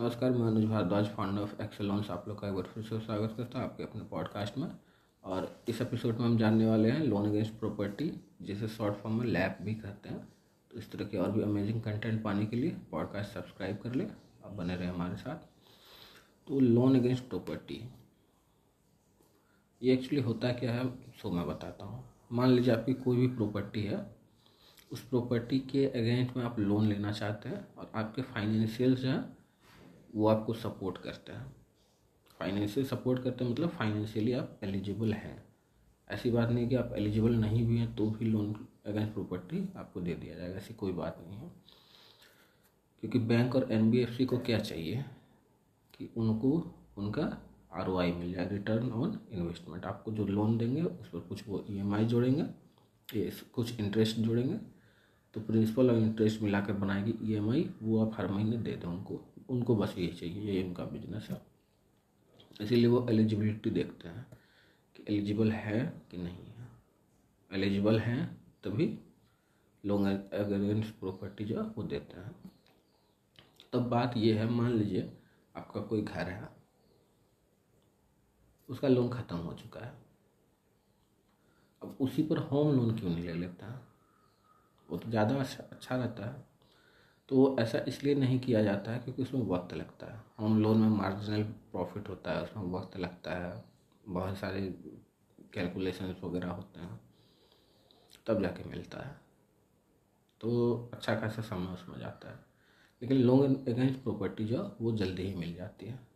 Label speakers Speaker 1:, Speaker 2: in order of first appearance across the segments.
Speaker 1: नमस्कार, मैं Anuj Bhardwaj founder of Excelons आप लोग का एक बार फिर से स्वागत करता हूँ आपके अपने पॉडकास्ट में। और इस एपिसोड में हम जानने वाले हैं लोन अगेंस्ट प्रॉपर्टी जिसे शॉर्ट फॉर्म में लैप भी कहते हैं। तो इस तरह के और भी अमेजिंग कंटेंट पाने के लिए पॉडकास्ट सब्सक्राइब कर ले, आप बने रहे हमारे साथ। तो लोन अगेंस्ट प्रॉपर्टी ये एक्चुअली होता क्या है, सो मैं बताता हूँ। मान लीजिए आपकी कोई भी प्रॉपर्टी है, उस प्रॉपर्टी के अगेंस्ट में आप लोन लेना चाहते हैं और आपके फाइनेंशियल जो है वो आपको सपोर्ट करते हैं। फाइनेंशियल सपोर्ट करते हैं मतलब फाइनेंशियली आप एलिजिबल हैं। ऐसी बात नहीं कि आप एलिजिबल नहीं भी हैं तो भी लोन अगेंस्ट प्रॉपर्टी आपको दे दिया जाएगा, ऐसी कोई बात नहीं है। क्योंकि बैंक और एनबीएफसी को क्या चाहिए? कि उनको, उनका आरओआई मिल जाए रिटर्न ऑन इन्वेस्टमेंट आपको जो लोन देंगे, उस पर कुछ वो ई जोड़ेंगे, ये कुछ इंटरेस्ट जोड़ेंगे तो प्रिंसिपल और इंटरेस्ट मिलाकर बनाएगी ई वो आप हर महीने दे दें उनको। उनको बस यही चाहिए यही उनका बिज़नेस है। इसीलिए वो एलिजिबिलिटी देखते हैं कि एलिजिबल है कि नहीं है। एलिजिबल हैं तभी लोग अगेंस्ट प्रॉपर्टी जो है वो देते हैं। तब बात ये है, मान लीजिए आपका कोई घर है, उसका लोन ख़त्म हो चुका है। अब उसी पर होम लोन क्यों नहीं ले लेता? वो तो ज़्यादा अच्छा अच्छा रहता है। तो ऐसा इसलिए नहीं किया जाता है क्योंकि उसमें वक्त लगता है। होम लोन में मार्जिनल प्रॉफिट होता है, उसमें वक्त लगता है, बहुत सारे कैलकुलेशन वगैरह होते हैं, तब जाके मिलता है। तो अच्छा खासा समय उसमें जाता है। लेकिन लोन अगेंस्ट प्रॉपर्टी जो वो जल्दी ही मिल जाती है।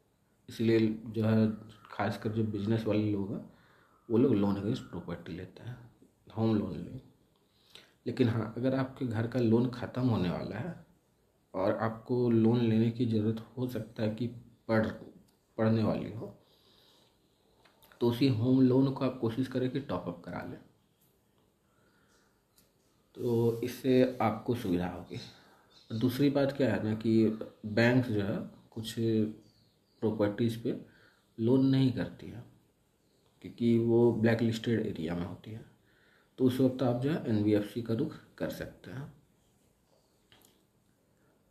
Speaker 1: इसलिए जो है, खासकर जो बिज़नेस वाले लोग हैं, वो लोग लोन अगेंस्ट प्रॉपर्टी लेते हैं होम लोन ले लेकिन हाँ अगर आपके घर का लोन ख़त्म होने वाला है और आपको लोन लेने की ज़रूरत हो सकता है कि पढ़, पढ़ने वाली हो। तो उसी होम लोन को आप कोशिश करें कि टॉपअप करा लें। तो इससे आपको सुविधा होगी। दूसरी बात क्या है ना कि बैंक जो है, कुछ प्रॉपर्टीज़ पे लोन नहीं करती है, क्योंकि वो ब्लैक लिस्टेड एरिया में होती है। तो उस वक्त आप जो है एन का रुख कर सकते हैं।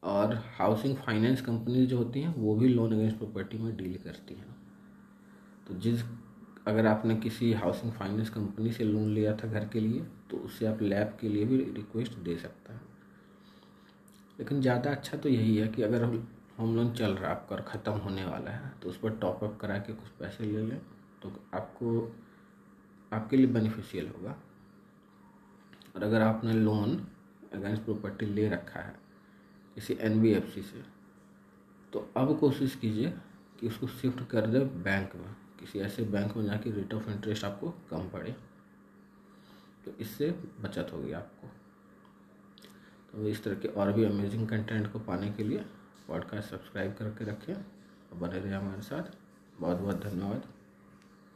Speaker 1: और हाउसिंग फाइनेंस कंपनी जो होती हैं, वो भी लोन अगेंस्ट प्रॉपर्टी में डील करती हैं। तो जिस, अगर आपने किसी हाउसिंग फाइनेंस कंपनी से लोन लिया था घर के लिए तो उससे आप लैब के लिए भी रिक्वेस्ट दे सकते हैं। लेकिन ज़्यादा अच्छा तो यही है कि अगर होम लोन चल रहा है आपका और ख़त्म होने वाला है तो उस पर टॉपअप करा के कुछ पैसे ले लें तो आपको, आपके लिए बेनिफिशियल होगा। और अगर आपने लोन अगेंस्ट प्रॉपर्टी ले रखा है किसी एनबीएफसी से। तो अब कोशिश कीजिए कि उसको शिफ्ट कर दे बैंक में। किसी ऐसे बैंक में जाके रेट ऑफ़ इंटरेस्ट आपको कम पड़े। तो इससे बचत होगी आपको। तो इस तरह के और भी अमेजिंग कंटेंट को पाने के लिए पॉडकास्ट सब्सक्राइब करके रखें। और बने रहे हमारे साथ। बहुत बहुत धन्यवाद।